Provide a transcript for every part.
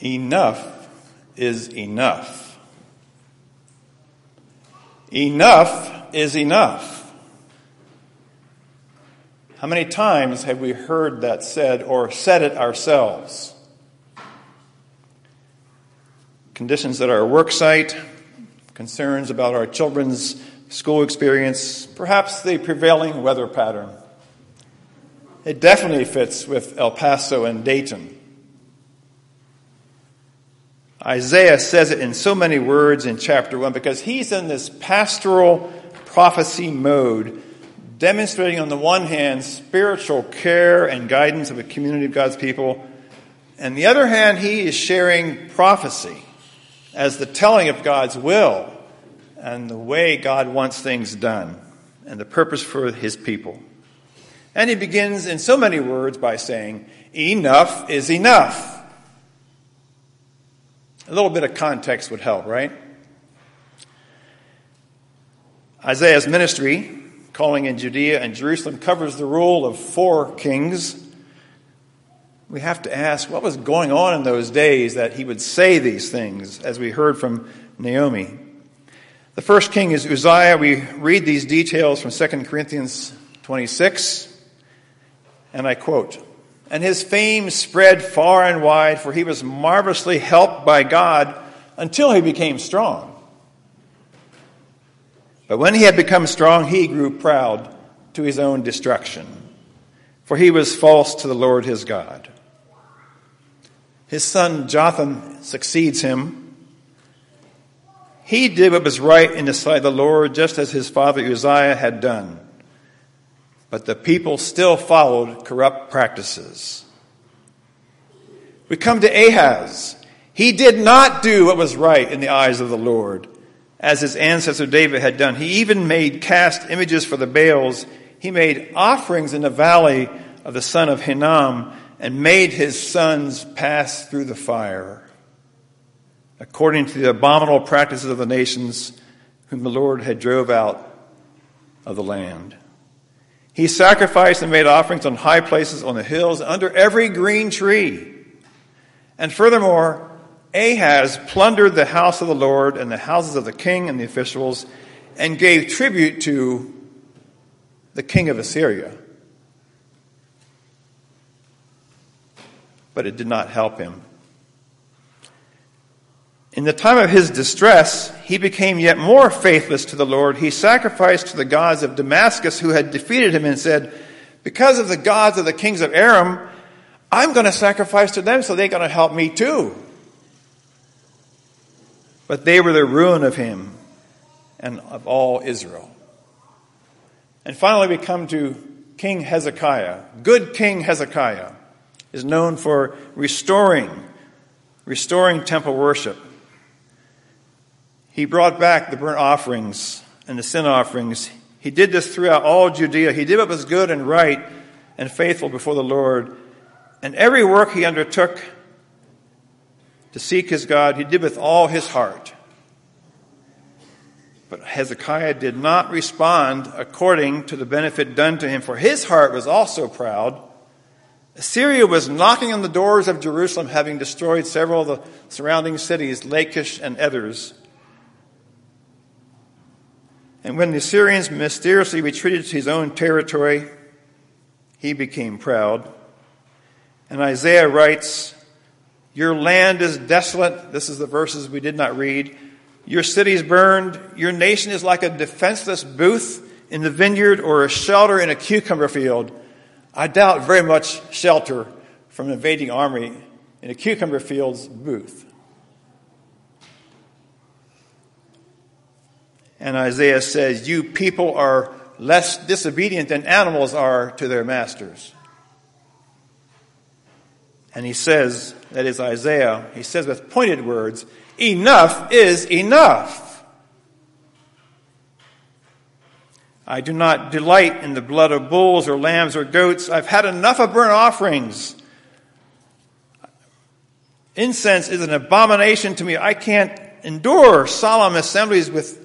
Enough is enough. Enough is enough. How many times have we heard that said or said it ourselves? Conditions at our work site, concerns about our children's school experience, perhaps the prevailing weather pattern. It definitely fits with El Paso and Dayton. Isaiah says it in so many words in chapter 1 because he's in this pastoral prophecy mode, demonstrating on the one hand spiritual care and guidance of a community of God's people, and the other hand, he is sharing prophecy as the telling of God's will and the way God wants things done and the purpose for his people. And he begins in so many words by saying, Enough is enough. A little bit of context would help, right? Isaiah's ministry, calling in Judea and Jerusalem, covers the rule of four kings. We have to ask what was going on in those days that he would say these things, as we heard from Naomi. The first king is Uzziah. We read these details from 2 Corinthians 26, and I quote, and his fame spread far and wide, for he was marvelously helped by God until he became strong. But when he had become strong, he grew proud to his own destruction, for he was false to the Lord his God. His son Jotham succeeds him. He did what was right in the sight of the Lord, just as his father Uzziah had done. But the people still followed corrupt practices. We come to Ahaz. He did not do what was right in the eyes of the Lord, as his ancestor David had done. He even made cast images for the Baals. He made offerings in the valley of the son of Hinnom and made his sons pass through the fire, according to the abominable practices of the nations whom the Lord had drove out of the land. He sacrificed and made offerings on high places, on the hills, under every green tree. And furthermore, Ahaz plundered the house of the Lord and the houses of the king and the officials and gave tribute to the king of Assyria. But it did not help him. In the time of his distress, he became yet more faithless to the Lord. He sacrificed to the gods of Damascus who had defeated him and said, Because of the gods of the kings of Aram, I'm going to sacrifice to them so they're going to help me too. But they were the ruin of him and of all Israel. And finally, we come to King Hezekiah. Good King Hezekiah is known for restoring, restoring temple worship. He brought back the burnt offerings and the sin offerings. He did this throughout all Judea. He did what was good and right and faithful before the Lord. And every work he undertook to seek his God, he did with all his heart. But Hezekiah did not respond according to the benefit done to him, for his heart was also proud. Assyria was knocking on the doors of Jerusalem, having destroyed several of the surrounding cities, Lachish and others. And when the Assyrians mysteriously retreated to his own territory, he became proud. And Isaiah writes, Your land is desolate. This is the verses we did not read. Your cities burned. Your nation is like a defenseless booth in the vineyard or a shelter in a cucumber field. I doubt very much shelter from an invading army in a cucumber field's booth. And Isaiah says, You people are less disobedient than animals are to their masters. And he says, that is Isaiah, he says with pointed words, Enough is enough. I do not delight in the blood of bulls or lambs or goats. I've had enough of burnt offerings. Incense is an abomination to me. I can't endure solemn assemblies with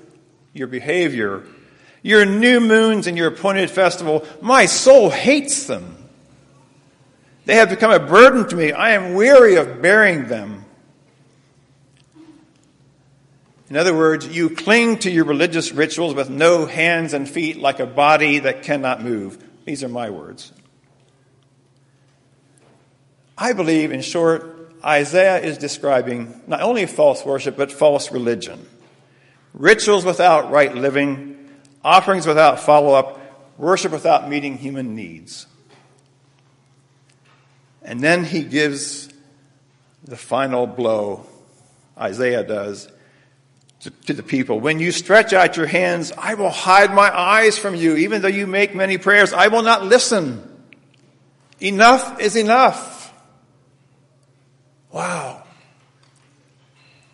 your behavior, your new moons and your appointed festival. My soul hates them. They have become a burden to me. I am weary of bearing them. In other words, you cling to your religious rituals with no hands and feet like a body that cannot move. These are my words. I believe, in short, Isaiah is describing not only false worship, but false religion. Rituals without right living, offerings without follow up, worship without meeting human needs. And then he gives the final blow, Isaiah does, to, to, the people. When you stretch out your hands, I will hide my eyes from you. Even though you make many prayers, I will not listen. Enough is enough. Wow.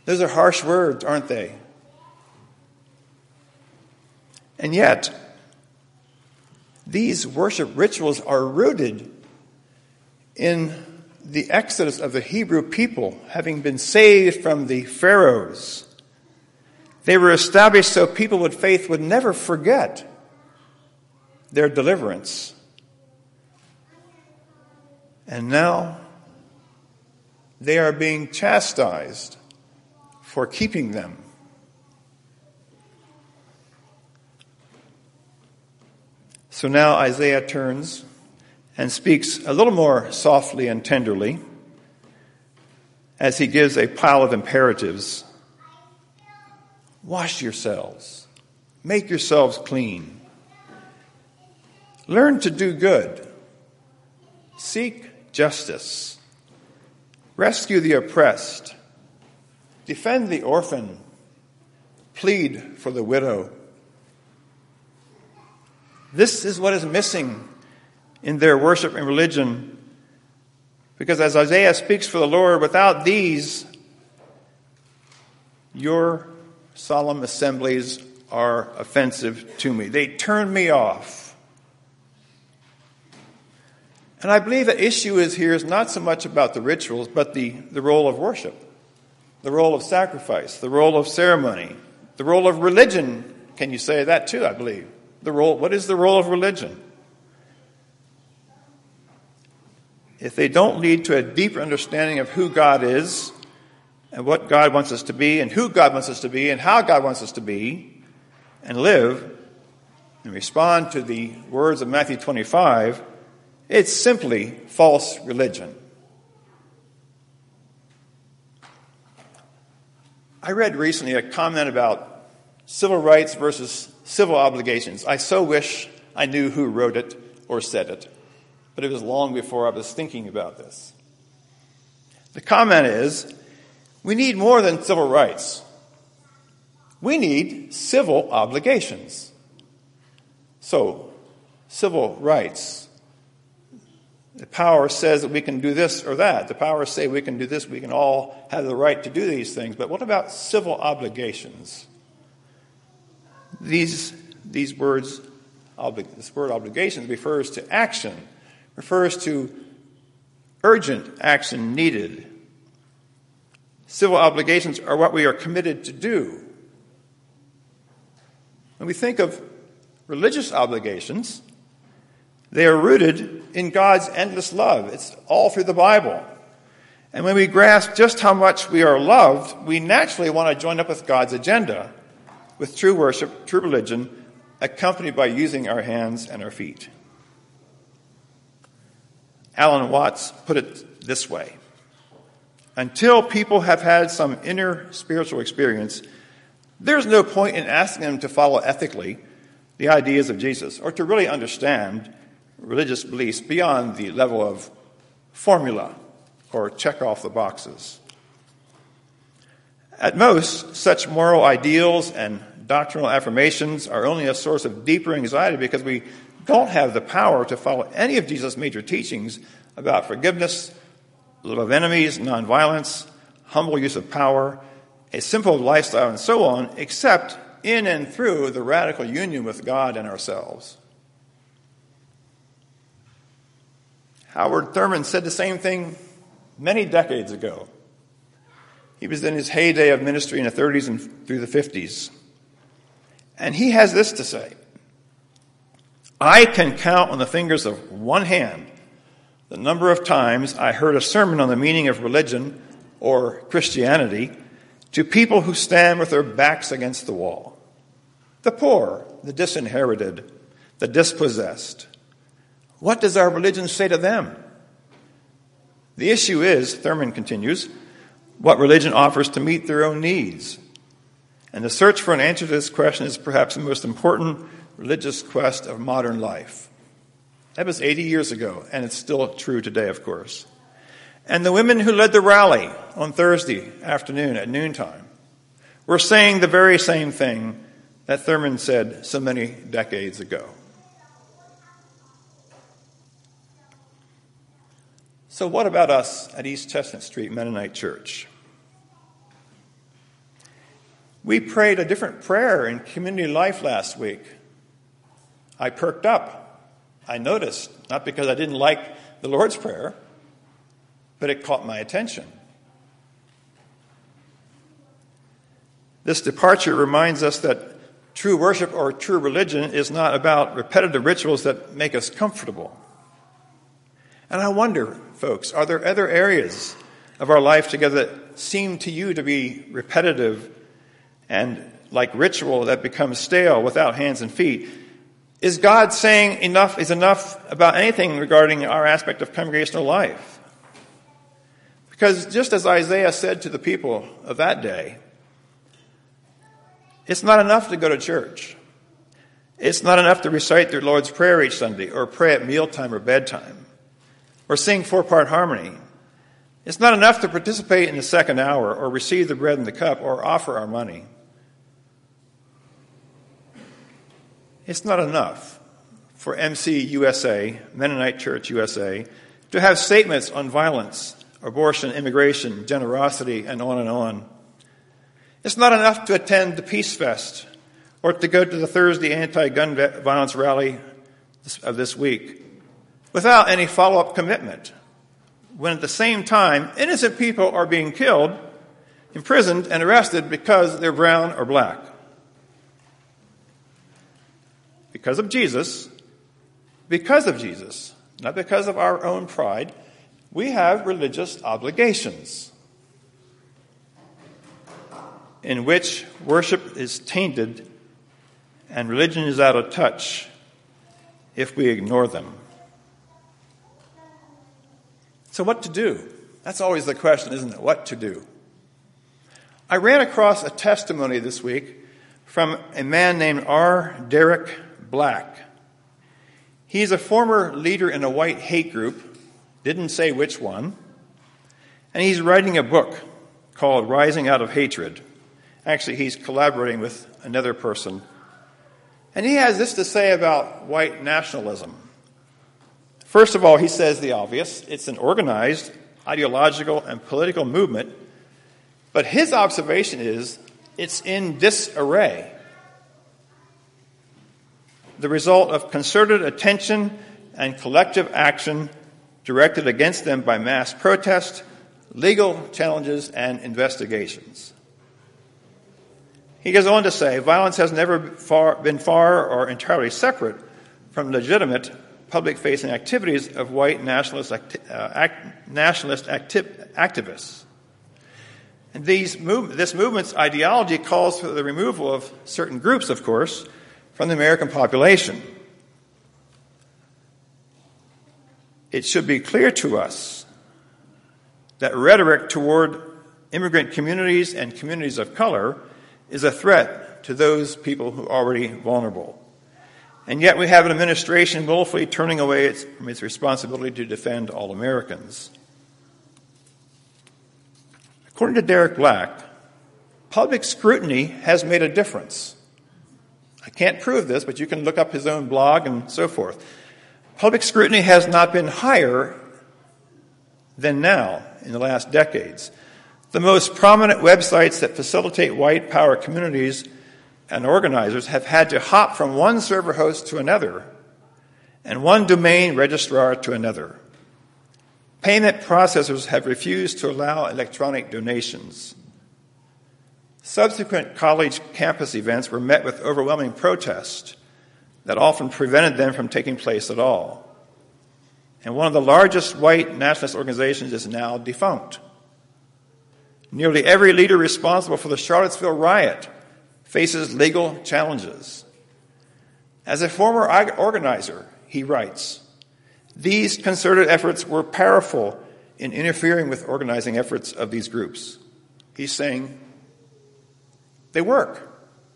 Those are harsh words, aren't they? And yet, these worship rituals are rooted in the exodus of the Hebrew people, having been saved from the Pharaohs. They were established so people with faith would never forget their deliverance. And now they are being chastised for keeping them. So now Isaiah turns and speaks a little more softly and tenderly as he gives a pile of imperatives. Wash yourselves, make yourselves clean, learn to do good, seek justice, rescue the oppressed, defend the orphan, plead for the widow. This is what is missing in their worship and religion. Because as Isaiah speaks for the Lord, without these, your solemn assemblies are offensive to me. They turn me off. And I believe the issue is here is not so much about the rituals, but the, the role of worship, the role of sacrifice, the role of ceremony, the role of religion. Can you say that too? I believe the role, what is the role of religion? If they don't lead to a deeper understanding of who God is and what God wants us to be and who God wants us to be and how God wants us to be and live and respond to the words of Matthew 25, it's simply false religion. I read recently a comment about civil rights versus civil obligations. I so wish I knew who wrote it or said it, but it was long before I was thinking about this. The comment is we need more than civil rights. We need civil obligations. So, civil rights. The power says that we can do this or that. The powers say we can do this. We can all have the right to do these things. But what about civil obligations? These, these words, this word obligations refers to action, refers to urgent action needed. Civil obligations are what we are committed to do. When we think of religious obligations, they are rooted in God's endless love. It's all through the Bible. And when we grasp just how much we are loved, we naturally want to join up with God's agenda with true worship, true religion, accompanied by using our hands and our feet. Alan Watts put it this way Until people have had some inner spiritual experience, there's no point in asking them to follow ethically the ideas of Jesus or to really understand religious beliefs beyond the level of formula or check off the boxes. At most, such moral ideals and doctrinal affirmations are only a source of deeper anxiety because we don't have the power to follow any of Jesus' major teachings about forgiveness, love of enemies, nonviolence, humble use of power, a simple lifestyle, and so on, except in and through the radical union with God and ourselves. Howard Thurman said the same thing many decades ago. He was in his heyday of ministry in the 30s and through the 50s. And he has this to say I can count on the fingers of one hand the number of times I heard a sermon on the meaning of religion or Christianity to people who stand with their backs against the wall, the poor, the disinherited, the dispossessed. What does our religion say to them? The issue is, Thurman continues, what religion offers to meet their own needs. And the search for an answer to this question is perhaps the most important religious quest of modern life. That was 80 years ago, and it's still true today, of course. And the women who led the rally on Thursday afternoon at noontime were saying the very same thing that Thurman said so many decades ago. So, what about us at East Chestnut Street Mennonite Church? We prayed a different prayer in community life last week. I perked up. I noticed, not because I didn't like the Lord's Prayer, but it caught my attention. This departure reminds us that true worship or true religion is not about repetitive rituals that make us comfortable. And I wonder, folks, are there other areas of our life together that seem to you to be repetitive and like ritual that becomes stale without hands and feet? Is God saying enough is enough about anything regarding our aspect of congregational life? Because just as Isaiah said to the people of that day, it's not enough to go to church. It's not enough to recite the Lord's Prayer each Sunday or pray at mealtime or bedtime or sing four part harmony. It's not enough to participate in the second hour or receive the bread and the cup or offer our money. It's not enough for MC USA, Mennonite Church USA, to have statements on violence, abortion, immigration, generosity, and on and on. It's not enough to attend the Peace Fest or to go to the Thursday anti gun violence rally of this week without any follow up commitment, when at the same time, innocent people are being killed, imprisoned, and arrested because they're brown or black. Because of Jesus, because of Jesus, not because of our own pride, we have religious obligations in which worship is tainted and religion is out of touch if we ignore them. So, what to do? That's always the question, isn't it? What to do? I ran across a testimony this week from a man named R. Derek Black. He's a former leader in a white hate group, didn't say which one, and he's writing a book called Rising Out of Hatred. Actually, he's collaborating with another person. And he has this to say about white nationalism. First of all, he says the obvious it's an organized, ideological, and political movement. But his observation is it's in disarray. The result of concerted attention and collective action directed against them by mass protest, legal challenges, and investigations. He goes on to say violence has never far, been far or entirely separate from legitimate public facing activities of white nationalist, acti- uh, act- nationalist acti- activists. And these move- this movement's ideology calls for the removal of certain groups, of course, from the American population. It should be clear to us that rhetoric toward immigrant communities and communities of color is a threat to those people who are already vulnerable. And yet we have an administration willfully turning away its, from its responsibility to defend all Americans. According to Derek Black, public scrutiny has made a difference. I can't prove this, but you can look up his own blog and so forth. Public scrutiny has not been higher than now in the last decades. The most prominent websites that facilitate white power communities and organizers have had to hop from one server host to another and one domain registrar to another. Payment processors have refused to allow electronic donations. Subsequent college campus events were met with overwhelming protest that often prevented them from taking place at all. And one of the largest white nationalist organizations is now defunct. Nearly every leader responsible for the Charlottesville riot faces legal challenges. As a former organizer, he writes, these concerted efforts were powerful in interfering with organizing efforts of these groups. He's saying they work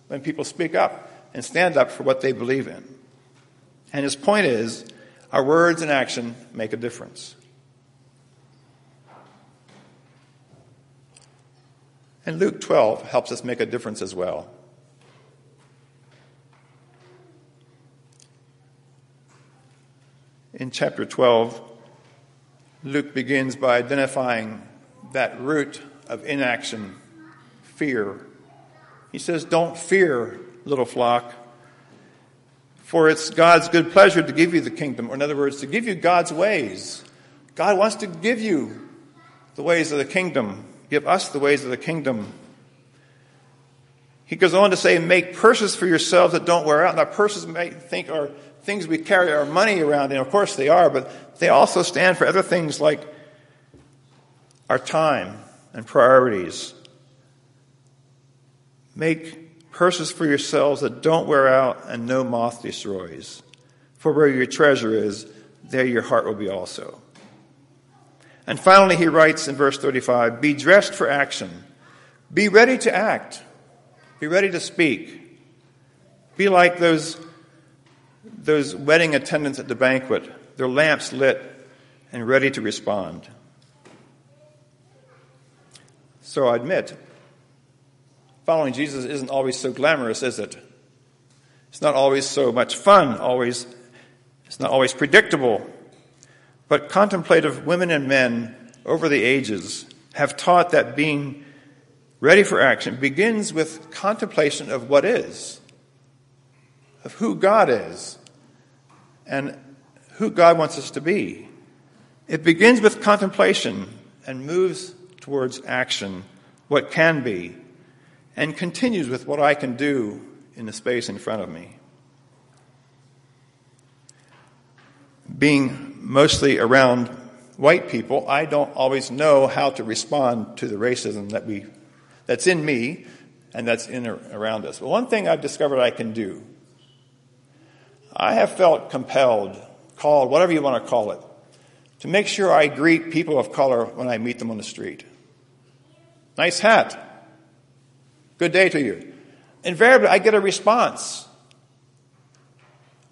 when people speak up and stand up for what they believe in. And his point is our words and action make a difference. And Luke 12 helps us make a difference as well. In chapter 12, Luke begins by identifying that root of inaction, fear. He says, Don't fear, little flock, for it's God's good pleasure to give you the kingdom, or in other words, to give you God's ways. God wants to give you the ways of the kingdom, give us the ways of the kingdom. He goes on to say, Make purses for yourselves that don't wear out. Now, purses may think are things we carry our money around in. Of course they are, but they also stand for other things like our time and priorities. Make purses for yourselves that don't wear out and no moth destroys. For where your treasure is, there your heart will be also. And finally, he writes in verse 35 Be dressed for action. Be ready to act. Be ready to speak. Be like those those wedding attendants at the banquet, their lamps lit and ready to respond. So I admit, following Jesus isn't always so glamorous, is it? It's not always so much fun, always it's not always predictable. But contemplative women and men over the ages have taught that being ready for action begins with contemplation of what is, of who God is, and who God wants us to be. It begins with contemplation and moves towards action, what can be, and continues with what I can do in the space in front of me. Being mostly around white people, I don't always know how to respond to the racism that we, that's in me and that's in around us. But one thing I've discovered I can do I have felt compelled, called, whatever you want to call it, to make sure I greet people of color when I meet them on the street. Nice hat. Good day to you. Invariably, I get a response.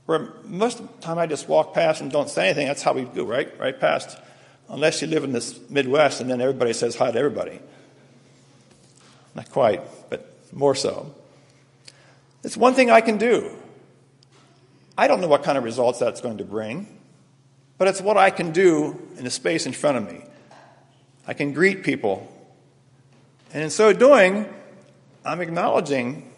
Where most of the time I just walk past and don't say anything. That's how we go, right? Right past. Unless you live in this Midwest and then everybody says hi to everybody. Not quite, but more so. It's one thing I can do. I don't know what kind of results that's going to bring, but it's what I can do in the space in front of me. I can greet people. And in so doing, I'm acknowledging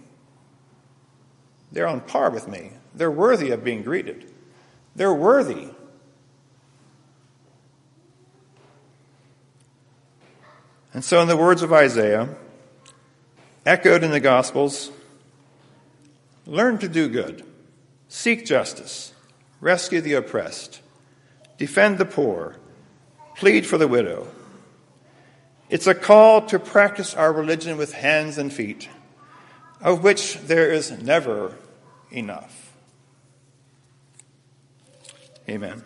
they're on par with me. They're worthy of being greeted. They're worthy. And so, in the words of Isaiah, echoed in the Gospels, learn to do good. Seek justice, rescue the oppressed, defend the poor, plead for the widow. It's a call to practice our religion with hands and feet, of which there is never enough. Amen.